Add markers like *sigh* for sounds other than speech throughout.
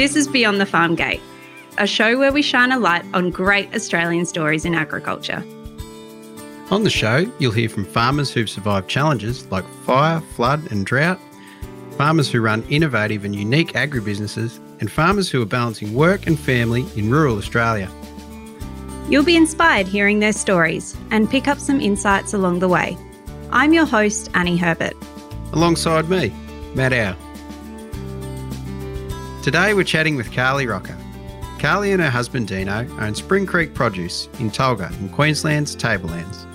This is Beyond the Farm Gate, a show where we shine a light on great Australian stories in agriculture. On the show, you'll hear from farmers who've survived challenges like fire, flood, and drought, farmers who run innovative and unique agribusinesses, and farmers who are balancing work and family in rural Australia. You'll be inspired hearing their stories and pick up some insights along the way. I'm your host, Annie Herbert. Alongside me, Matt Howe. Today we're chatting with Carly Rocker. Carly and her husband Dino own Spring Creek Produce in Tolga in Queensland's Tablelands.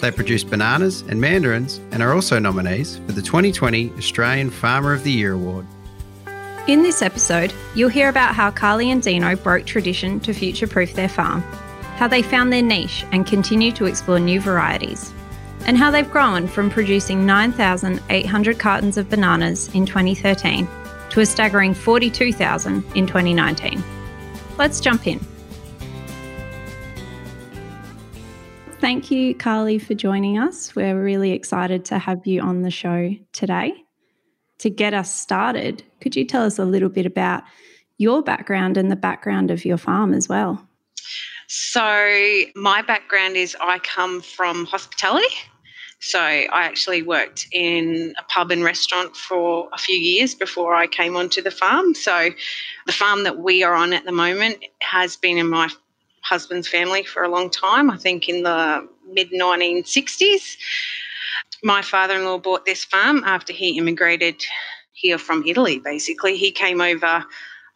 They produce bananas and mandarins and are also nominees for the 2020 Australian Farmer of the Year Award. In this episode, you'll hear about how Carly and Dino broke tradition to future proof their farm, how they found their niche and continue to explore new varieties, and how they've grown from producing 9,800 cartons of bananas in 2013 to a staggering 42,000 in 2019. Let's jump in. Thank you, Carly, for joining us. We're really excited to have you on the show today. To get us started, could you tell us a little bit about your background and the background of your farm as well? So, my background is I come from hospitality. So, I actually worked in a pub and restaurant for a few years before I came onto the farm. So, the farm that we are on at the moment has been in my husband's family for a long time, I think in the mid 1960s. My father in law bought this farm after he immigrated here from Italy, basically. He came over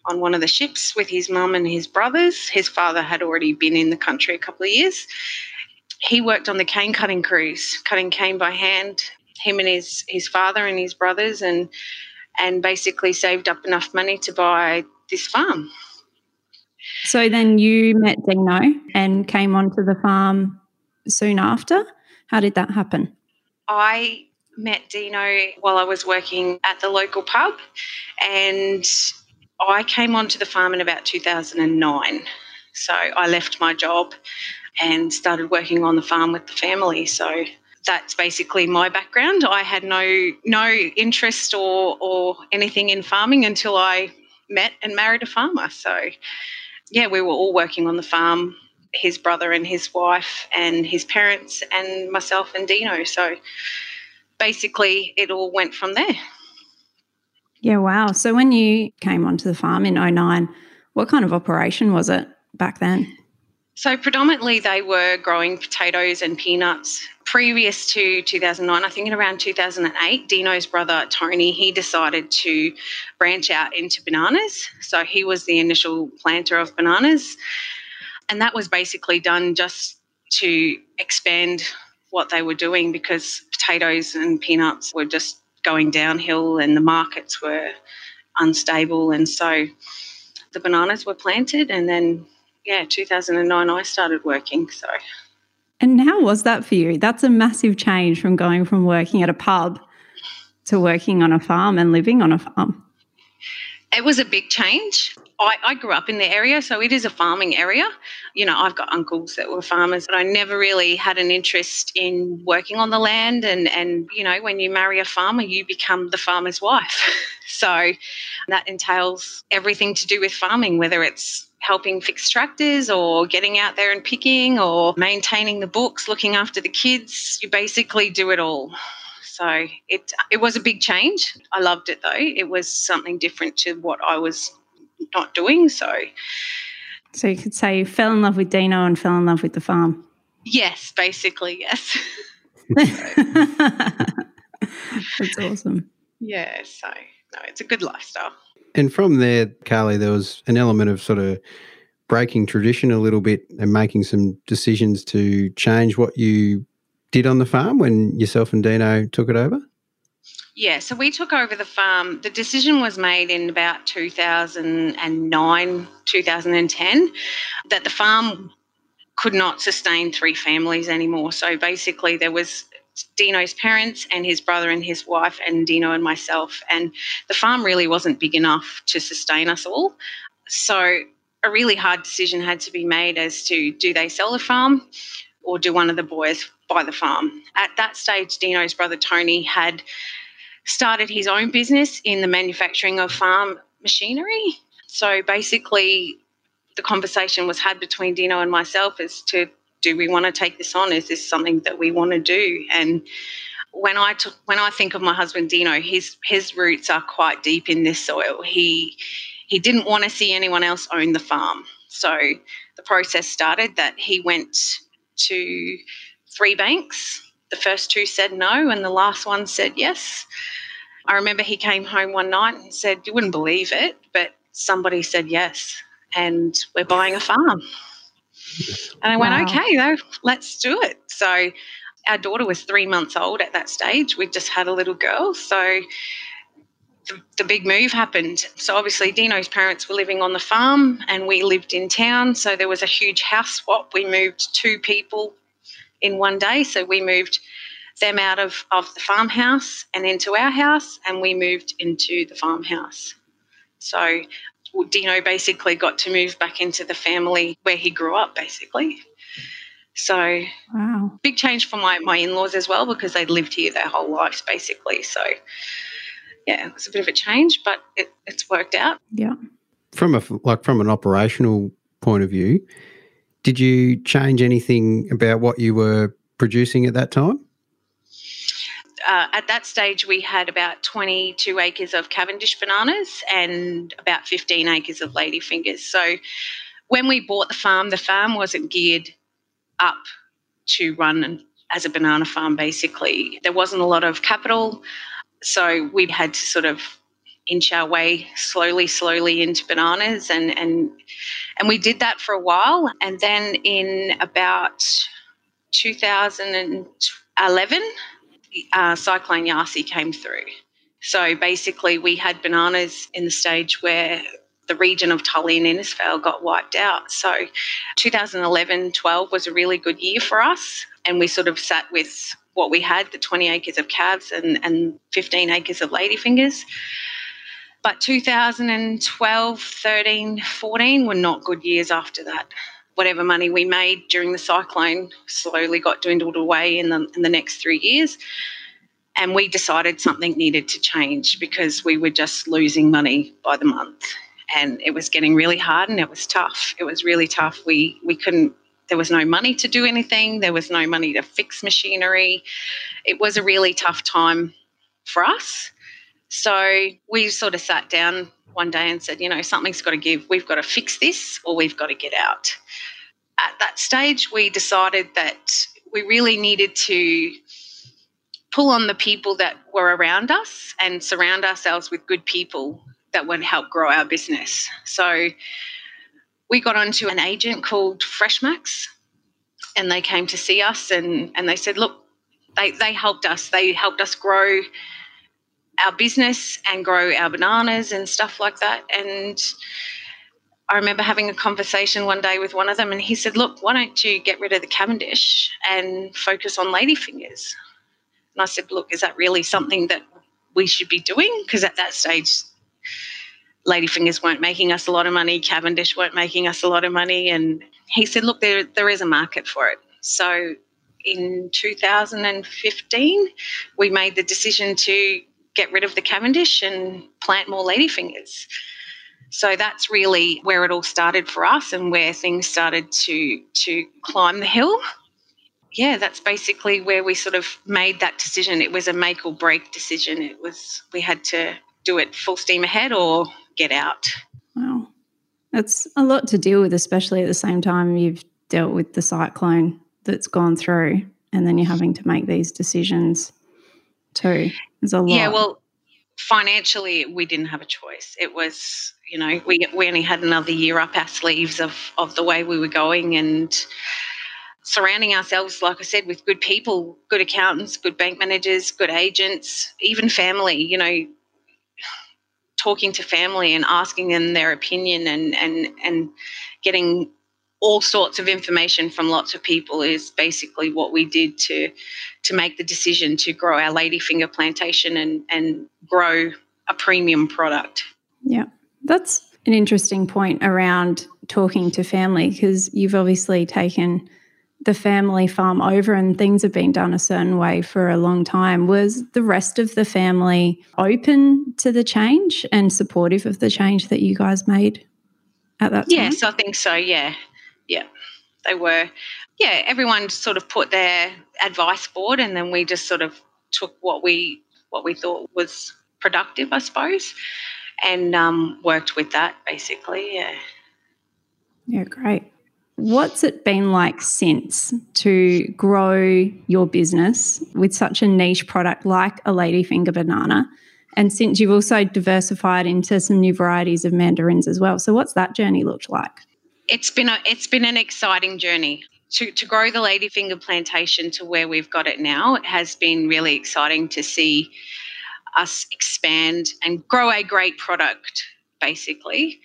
on one of the ships with his mum and his brothers. His father had already been in the country a couple of years. He worked on the cane cutting crews, cutting cane by hand, him and his, his father and his brothers, and and basically saved up enough money to buy this farm. So then you met Dino and came onto the farm soon after. How did that happen? I met Dino while I was working at the local pub, and I came onto the farm in about 2009. So I left my job and started working on the farm with the family. So that's basically my background. I had no no interest or or anything in farming until I met and married a farmer. So yeah, we were all working on the farm his brother and his wife, and his parents, and myself and Dino. So basically, it all went from there. Yeah, wow. So when you came onto the farm in 09, what kind of operation was it back then? So predominantly they were growing potatoes and peanuts. Previous to 2009, I think in around 2008, Dino's brother Tony, he decided to branch out into bananas. So he was the initial planter of bananas. And that was basically done just to expand what they were doing because potatoes and peanuts were just going downhill and the markets were unstable. And so the bananas were planted and then yeah, 2009, I started working. So. And how was that for you? That's a massive change from going from working at a pub to working on a farm and living on a farm. It was a big change. I, I, grew up in the area, so it is a farming area. You know, I've got uncles that were farmers, but I never really had an interest in working on the land. And, and you know, when you marry a farmer, you become the farmer's wife. *laughs* so that entails everything to do with farming, whether it's helping fix tractors or getting out there and picking or maintaining the books, looking after the kids. You basically do it all. So it it was a big change. I loved it though. It was something different to what I was not doing. So So you could say you fell in love with Dino and fell in love with the farm. Yes, basically, yes. *laughs* That's awesome. Yeah, so no, it's a good lifestyle. And from there, Carly, there was an element of sort of breaking tradition a little bit and making some decisions to change what you did on the farm when yourself and Dino took it over? Yeah, so we took over the farm. The decision was made in about 2009, 2010 that the farm could not sustain three families anymore. So basically, there was Dino's parents and his brother and his wife, and Dino and myself. And the farm really wasn't big enough to sustain us all. So a really hard decision had to be made as to do they sell the farm or do one of the boys buy the farm. At that stage, Dino's brother Tony had started his own business in the manufacturing of farm machinery. So basically, the conversation was had between Dino and myself as to do we want to take this on? Is this something that we want to do? And when I when I think of my husband Dino, his his roots are quite deep in this soil. He he didn't want to see anyone else own the farm, so the process started that he went to three banks. The first two said no, and the last one said yes. I remember he came home one night and said, "You wouldn't believe it, but somebody said yes, and we're buying a farm." And I went, "Okay, though, let's do it." So our daughter was three months old at that stage. We just had a little girl. So the, the, big move happened. So obviously, Dino's parents were living on the farm and we lived in town. So there was a huge house swap. We moved two people in one day. So we moved them out of, of the farmhouse and into our house, and we moved into the farmhouse. So Dino basically got to move back into the family where he grew up, basically. So, wow. big change for my, my in laws as well because they'd lived here their whole lives basically. So, yeah, it was a bit of a change, but it, it's worked out. Yeah. From a like from an operational point of view, did you change anything about what you were producing at that time? Uh, at that stage, we had about 22 acres of Cavendish bananas and about 15 acres of ladyfingers. So, when we bought the farm, the farm wasn't geared up to run as a banana farm, basically. There wasn't a lot of capital, so we had to sort of inch our way slowly, slowly into bananas, and and and we did that for a while, and then in about 2011, uh, Cyclone Yasi came through. So basically, we had bananas in the stage where the region of Tully and Innisfail got wiped out. So 2011 12 was a really good year for us. And we sort of sat with what we had the 20 acres of cavs and, and 15 acres of ladyfingers. But 2012, 13, 14 were not good years after that. Whatever money we made during the cyclone slowly got dwindled away in the, in the next three years. And we decided something needed to change because we were just losing money by the month and it was getting really hard and it was tough. It was really tough. We we couldn't there was no money to do anything. There was no money to fix machinery. It was a really tough time for us. So we sort of sat down one day and said, you know, something's got to give. We've got to fix this or we've got to get out. At that stage, we decided that we really needed to pull on the people that were around us and surround ourselves with good people that would help grow our business. So we got onto an agent called Freshmax and they came to see us and, and they said, look, they, they helped us. They helped us grow our business and grow our bananas and stuff like that. And I remember having a conversation one day with one of them, and he said, Look, why don't you get rid of the Cavendish and focus on ladyfingers? And I said, Look, is that really something that we should be doing? Because at that stage, Ladyfingers weren't making us a lot of money, Cavendish weren't making us a lot of money. And he said, look, there, there is a market for it. So in 2015, we made the decision to get rid of the Cavendish and plant more ladyfingers. So that's really where it all started for us and where things started to to climb the hill. Yeah, that's basically where we sort of made that decision. It was a make or break decision. It was we had to do it full steam ahead or get out. Wow. That's a lot to deal with, especially at the same time you've dealt with the cyclone that's gone through, and then you're having to make these decisions too. There's a lot. Yeah, well, financially, we didn't have a choice. It was, you know, we, we only had another year up our sleeves of, of the way we were going and surrounding ourselves, like I said, with good people, good accountants, good bank managers, good agents, even family. You know, talking to family and asking them their opinion and and and getting all sorts of information from lots of people is basically what we did to to make the decision to grow our ladyfinger plantation and and grow a premium product. Yeah. That's an interesting point around talking to family because you've obviously taken the family farm over and things have been done a certain way for a long time, was the rest of the family open to the change and supportive of the change that you guys made at that time? Yes, I think so. Yeah. Yeah. They were. Yeah, everyone sort of put their advice board, and then we just sort of took what we what we thought was productive, I suppose, and um, worked with that basically. Yeah. Yeah, great. What's it been like since to grow your business with such a niche product like a ladyfinger banana? And since you've also diversified into some new varieties of mandarins as well. So what's that journey looked like? It's been a it's been an exciting journey. To, to grow the ladyfinger plantation to where we've got it now, it has been really exciting to see us expand and grow a great product, basically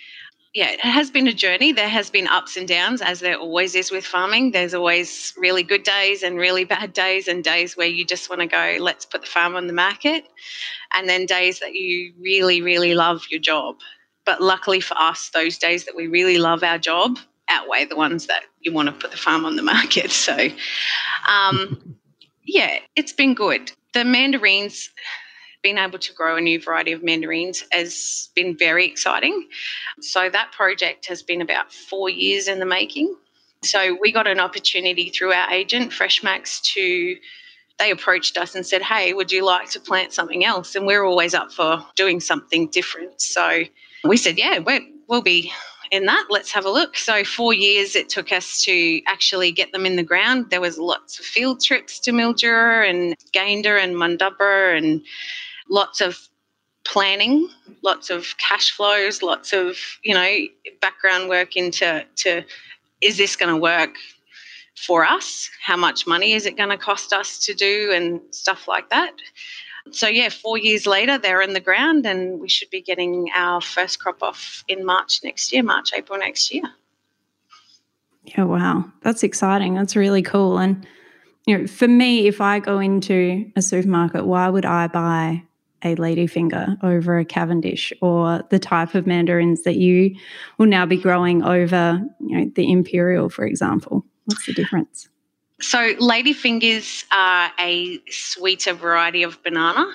yeah, it has been a journey. There has been ups and downs, as there always is with farming. There's always really good days and really bad days, and days where you just want to go, let's put the farm on the market, and then days that you really, really love your job. But luckily for us, those days that we really love our job outweigh the ones that you want to put the farm on the *laughs* market. So, um, *laughs* yeah, it's been good. The mandarins being able to grow a new variety of mandarins has been very exciting. So that project has been about four years in the making. So we got an opportunity through our agent, Freshmax, to they approached us and said, Hey, would you like to plant something else? And we're always up for doing something different. So we said, Yeah, we will be in that. Let's have a look. So four years it took us to actually get them in the ground. There was lots of field trips to Mildura and Gayndah and Mundubbera and lots of planning, lots of cash flows, lots of you know background work into to is this going to work for us? How much money is it going to cost us to do and stuff like that? So yeah, four years later, they're in the ground, and we should be getting our first crop off in March next year, March April next year. Yeah, wow, that's exciting. That's really cool. And you know, for me, if I go into a supermarket, why would I buy a ladyfinger over a Cavendish or the type of mandarins that you will now be growing over, you know, the imperial, for example? What's the difference? So, ladyfingers are a sweeter variety of banana.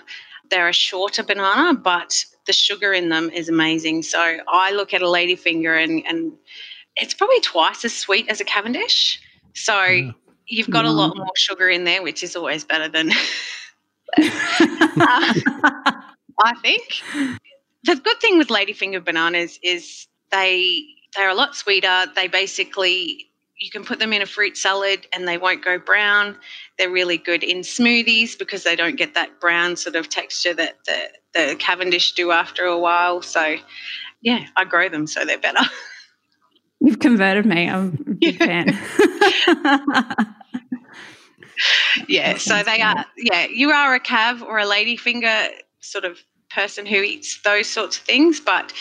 They're a shorter banana, but the sugar in them is amazing. So, I look at a ladyfinger and, and it's probably twice as sweet as a Cavendish. So, yeah. you've got a lot more sugar in there, which is always better than *laughs* I think the good thing with ladyfinger bananas is they they're a lot sweeter. They basically you can put them in a fruit salad and they won't go brown. They're really good in smoothies because they don't get that brown sort of texture that the, the Cavendish do after a while. So, yeah, I grow them so they're better. *laughs* You've converted me. I'm a big fan. *laughs* yeah, so they are. Yeah, you are a cav or a ladyfinger sort of person who eats those sorts of things, but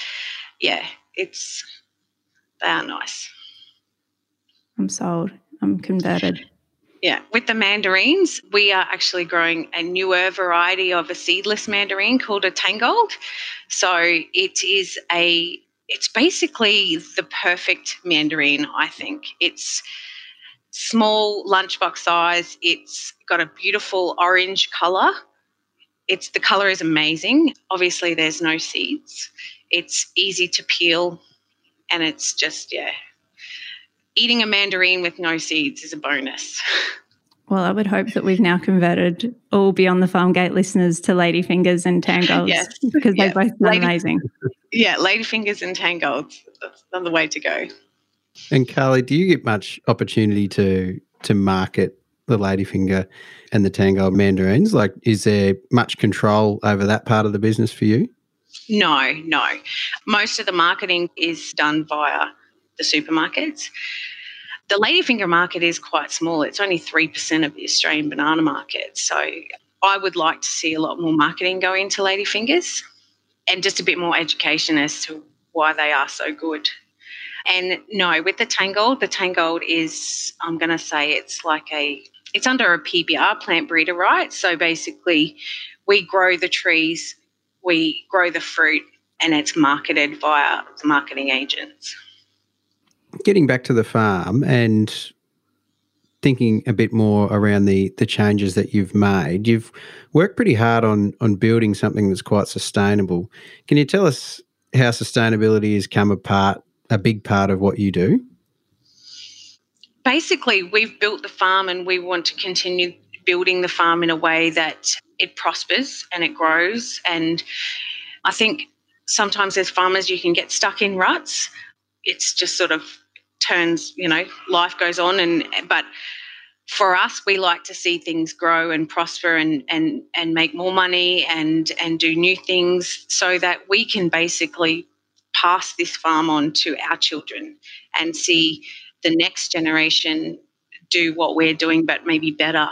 yeah, it's they are nice. I'm sold. I'm converted. Yeah, with the mandarins, we are actually growing a newer variety of a seedless mandarin called a Tangold. So it is a it's basically the perfect mandarin, I think. It's small lunchbox size. It's got a beautiful orange color. It's the color is amazing. Obviously, there's no seeds. It's easy to peel, and it's just yeah. Eating a mandarin with no seeds is a bonus. Well, I would hope that we've now converted all Beyond the Farm Gate listeners to ladyfingers and tangolds yes. because yeah. they both sound Lady, amazing. Yeah, ladyfingers and tangolds. That's the way to go. And Carly, do you get much opportunity to to market the ladyfinger and the Tangold mandarins? Like, is there much control over that part of the business for you? No, no. Most of the marketing is done via the supermarkets. The ladyfinger market is quite small. It's only 3% of the Australian banana market. So I would like to see a lot more marketing go into ladyfingers and just a bit more education as to why they are so good. And no, with the Tangold, the Tangold is, I'm going to say it's like a, it's under a PBR, plant breeder right. So basically, we grow the trees, we grow the fruit, and it's marketed via the marketing agents. Getting back to the farm and thinking a bit more around the the changes that you've made. You've worked pretty hard on on building something that's quite sustainable. Can you tell us how sustainability has come a part a big part of what you do? Basically, we've built the farm and we want to continue building the farm in a way that it prospers and it grows. And I think sometimes as farmers, you can get stuck in ruts. It's just sort of turns, you know, life goes on. And but for us, we like to see things grow and prosper and and and make more money and and do new things so that we can basically pass this farm on to our children and see the next generation do what we're doing, but maybe better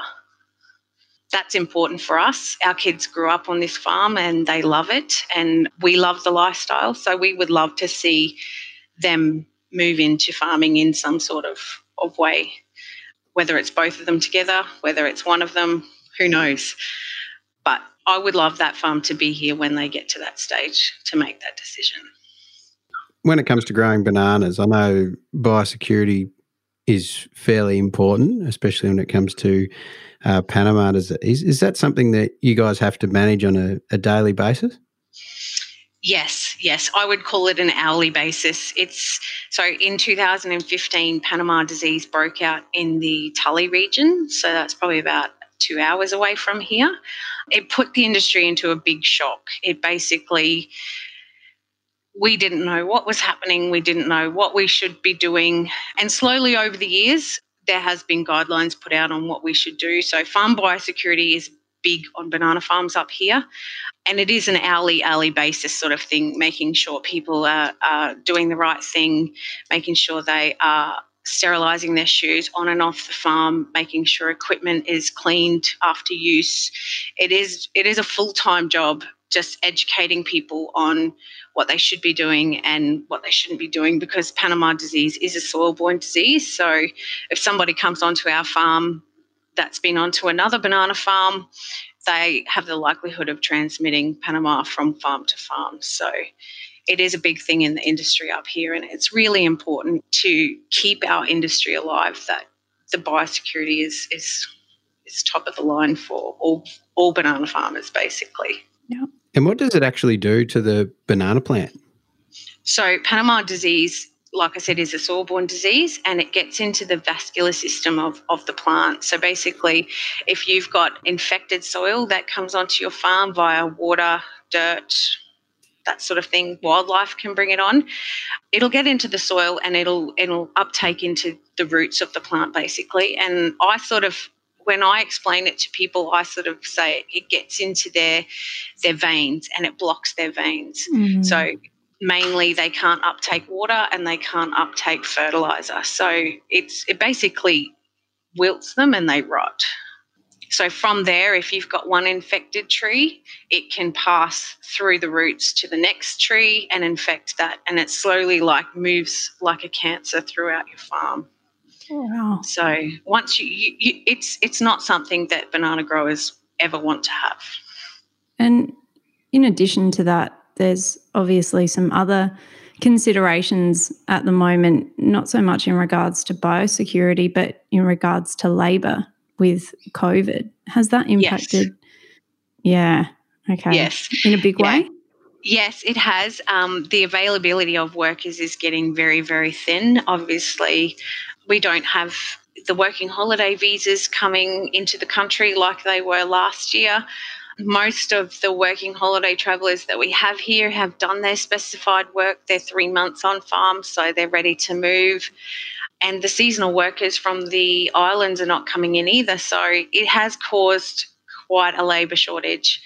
that's important for us. Our kids grew up on this farm and they love it, and we love the lifestyle. So we would love to see them move into farming in some sort of, of way, whether it's both of them together, whether it's one of them, who knows. But I would love that farm to be here when they get to that stage to make that decision. When it comes to growing bananas, I know biosecurity is fairly important, especially when it comes to uh, Panama disease. Is that something that you guys have to manage on a, a daily basis? Yes, yes, I would call it an hourly basis. It's so in 2015, Panama disease broke out in the Tully region, so that's probably about two hours away from here. It put the industry into a big shock. It basically we didn't know what was happening, we didn't know what we should be doing, and slowly over the years, there has been guidelines put out on what we should do. So farm biosecurity is big on banana farms up here. And it is an hourly, hourly basis sort of thing, making sure people are, are doing the right thing, making sure they are sterilizing their shoes on and off the farm, making sure equipment is cleaned after use. It is it is a full-time job just educating people on what they should be doing and what they shouldn't be doing because Panama disease is a soil borne disease. So if somebody comes onto our farm that's been onto another banana farm, they have the likelihood of transmitting Panama from farm to farm. So it is a big thing in the industry up here, and it's really important to keep our industry alive. That the biosecurity is is is top of the line for all all banana farmers, basically. Yeah. And what does it actually do to the banana plant? So, Panama disease, like I said, is a soil borne disease and it gets into the vascular system of, of the plant. So, basically, if you've got infected soil that comes onto your farm via water, dirt, that sort of thing, wildlife can bring it on. It'll get into the soil and it'll it'll uptake into the roots of the plant basically. And I sort of when I explain it to people, I sort of say it gets into their their veins and it blocks their veins. Mm. So mainly they can't uptake water and they can't uptake fertilizer. So it's it basically wilts them and they rot. So from there, if you've got one infected tree, it can pass through the roots to the next tree and infect that, and it slowly like moves like a cancer throughout your farm. Oh, wow. So once you, you, you, it's it's not something that banana growers ever want to have. And in addition to that, there's obviously some other considerations at the moment, not so much in regards to biosecurity, but in regards to labour with COVID. Has that impacted? Yes. Yeah. Okay. Yes. In a big yeah. way? Yes, it has. Um, the availability of workers is getting very, very thin. Obviously, we don't have the working holiday visas coming into the country like they were last year. Most of the working holiday travellers that we have here have done their specified work. They're three months on farm, so they're ready to move. And the seasonal workers from the islands are not coming in either. So it has caused quite a labour shortage,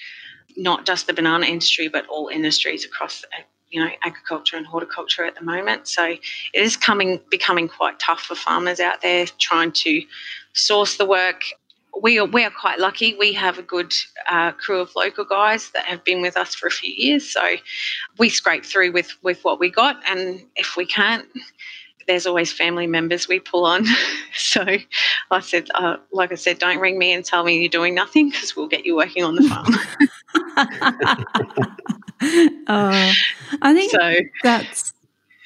not just the banana industry, but all industries across you know agriculture and horticulture at the moment. So it is coming becoming quite tough for farmers out there trying to source the work. We are we are quite lucky. We have a good uh, crew of local guys that have been with us for a few years. So we scrape through with with what we got, and if we can't, there's always family members we pull on. *laughs* so I said, uh, like I said, don't ring me and tell me you're doing nothing because we'll get you working on the farm. uh, *laughs* I think so. that's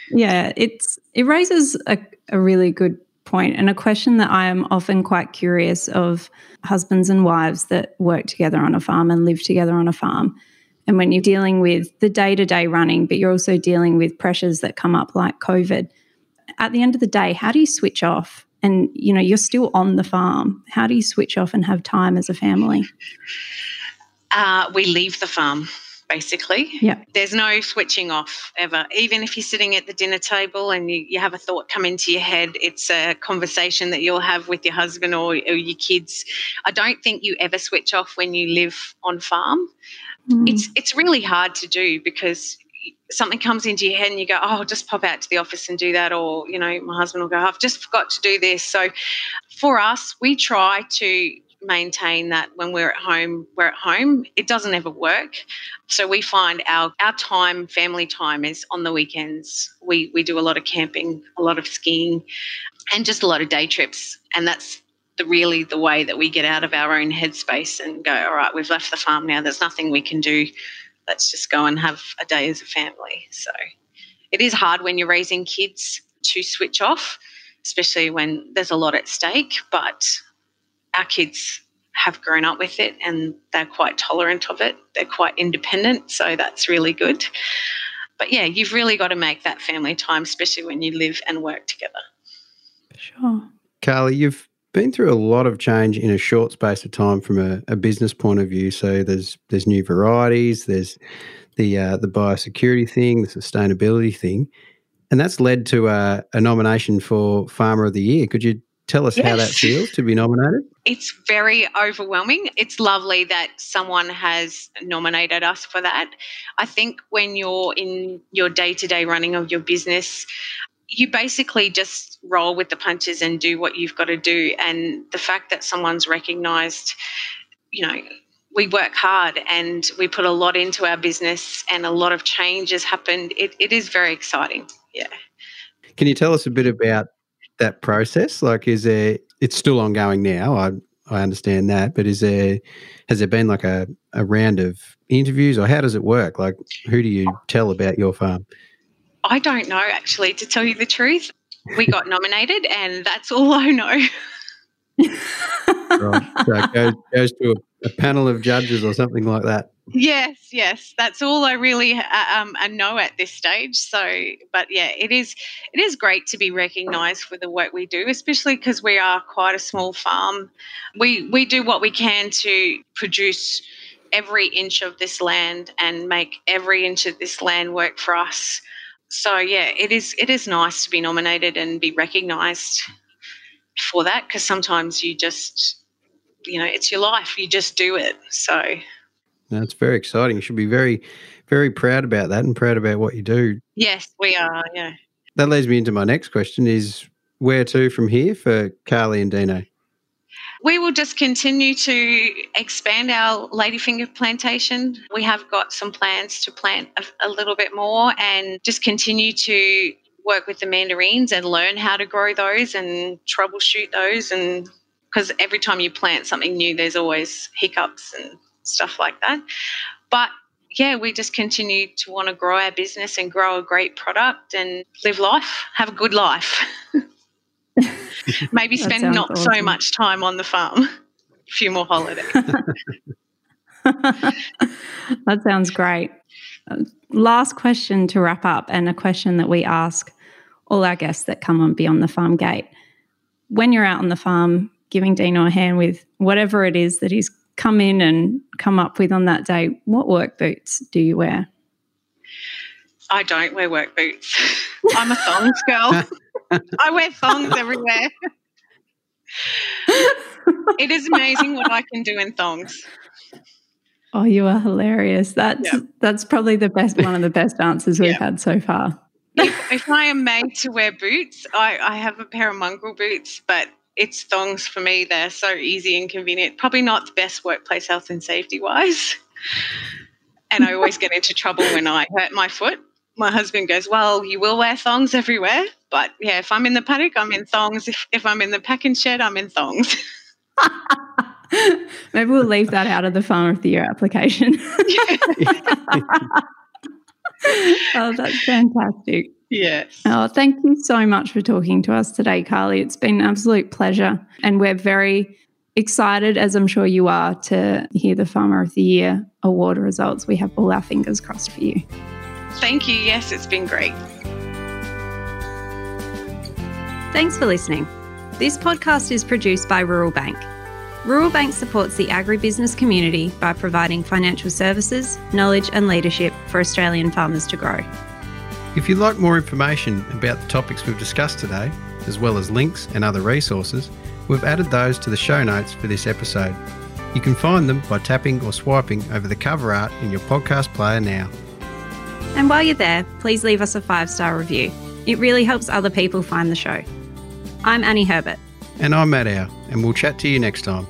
yeah. It's it raises a, a really good point, and a question that I am often quite curious of husbands and wives that work together on a farm and live together on a farm. And when you're dealing with the day to day running, but you're also dealing with pressures that come up like COVID, at the end of the day, how do you switch off? And you know, you're still on the farm. How do you switch off and have time as a family? Uh, we leave the farm basically. Yeah. There's no switching off ever. Even if you're sitting at the dinner table and you, you have a thought come into your head, it's a conversation that you'll have with your husband or, or your kids. I don't think you ever switch off when you live on farm. Mm. It's it's really hard to do because something comes into your head and you go, oh, I'll just pop out to the office and do that. Or, you know, my husband will go, I've just forgot to do this. So for us, we try to maintain that when we're at home, we're at home. It doesn't ever work. So we find our, our time, family time, is on the weekends. We, we do a lot of camping, a lot of skiing, and just a lot of day trips. And that's the, really the way that we get out of our own headspace and go, all right, we've left the farm now. There's nothing we can do. Let's just go and have a day as a family. So it is hard when you're raising kids to switch off, especially when there's a lot at stake. But our kids have grown up with it and they're quite tolerant of it. They're quite independent, so that's really good. But yeah, you've really got to make that family time, especially when you live and work together. Sure. Carly, you've been through a lot of change in a short space of time from a, a business point of view. So there's there's new varieties, there's the uh, the biosecurity thing, the sustainability thing, and that's led to a, a nomination for Farmer of the Year. Could you tell us yes. how that feels to be nominated? It's very overwhelming. It's lovely that someone has nominated us for that. I think when you're in your day to day running of your business, you basically just roll with the punches and do what you've got to do. And the fact that someone's recognized, you know, we work hard and we put a lot into our business and a lot of change has happened. It, it is very exciting. Yeah. Can you tell us a bit about that process? Like, is there? It's still ongoing now. I I understand that, but is there? Has there been like a a round of interviews, or how does it work? Like, who do you tell about your farm? I don't know actually. To tell you the truth, we got nominated, and that's all I know. *laughs* right. So it goes, goes to a, a panel of judges or something like that. Yes, yes, that's all I really uh, um, know at this stage. So, but yeah, it is it is great to be recognised for the work we do, especially because we are quite a small farm. We we do what we can to produce every inch of this land and make every inch of this land work for us. So yeah, it is it is nice to be nominated and be recognised for that because sometimes you just you know it's your life you just do it so that's very exciting. You should be very, very proud about that and proud about what you do. Yes, we are. Yeah. That leads me into my next question: Is where to from here for Carly and Dino? We will just continue to expand our ladyfinger plantation. We have got some plans to plant a, a little bit more and just continue to work with the mandarins and learn how to grow those and troubleshoot those and because every time you plant something new there's always hiccups and stuff like that. But yeah, we just continue to want to grow our business and grow a great product and live life, have a good life. *laughs* Maybe spend not awesome. so much time on the farm. *laughs* A few more holidays. *laughs* that sounds great. Uh, last question to wrap up, and a question that we ask all our guests that come on Beyond the Farm Gate. When you're out on the farm giving Dino a hand with whatever it is that he's come in and come up with on that day, what work boots do you wear? I don't wear work boots. *laughs* I'm a thongs girl. *laughs* I wear thongs everywhere. it is amazing what I can do in thongs. Oh, you are hilarious. That's that's probably the best one of the best answers we've had so far. if, if, I am made to wear boots, I, I have a pair of mongrel boots, but it's thongs for me. They're so easy and convenient. Probably not the best workplace health and safety wise. And I always get into trouble when I hurt my foot. My husband goes, Well, you will wear thongs everywhere. But yeah, if I'm in the paddock, I'm in thongs. If, if I'm in the packing shed, I'm in thongs. *laughs* Maybe we'll leave that out of the Farmer of the Year application. *laughs* *laughs* oh, that's fantastic. Yes. Oh, thank you so much for talking to us today, Carly. It's been an absolute pleasure. And we're very excited, as I'm sure you are, to hear the Farmer of the Year award results. We have all our fingers crossed for you. Thank you. Yes, it's been great. Thanks for listening. This podcast is produced by Rural Bank. Rural Bank supports the agribusiness community by providing financial services, knowledge, and leadership for Australian farmers to grow. If you'd like more information about the topics we've discussed today, as well as links and other resources, we've added those to the show notes for this episode. You can find them by tapping or swiping over the cover art in your podcast player now. And while you're there, please leave us a five star review. It really helps other people find the show. I'm Annie Herbert. And I'm Matt Howe, and we'll chat to you next time.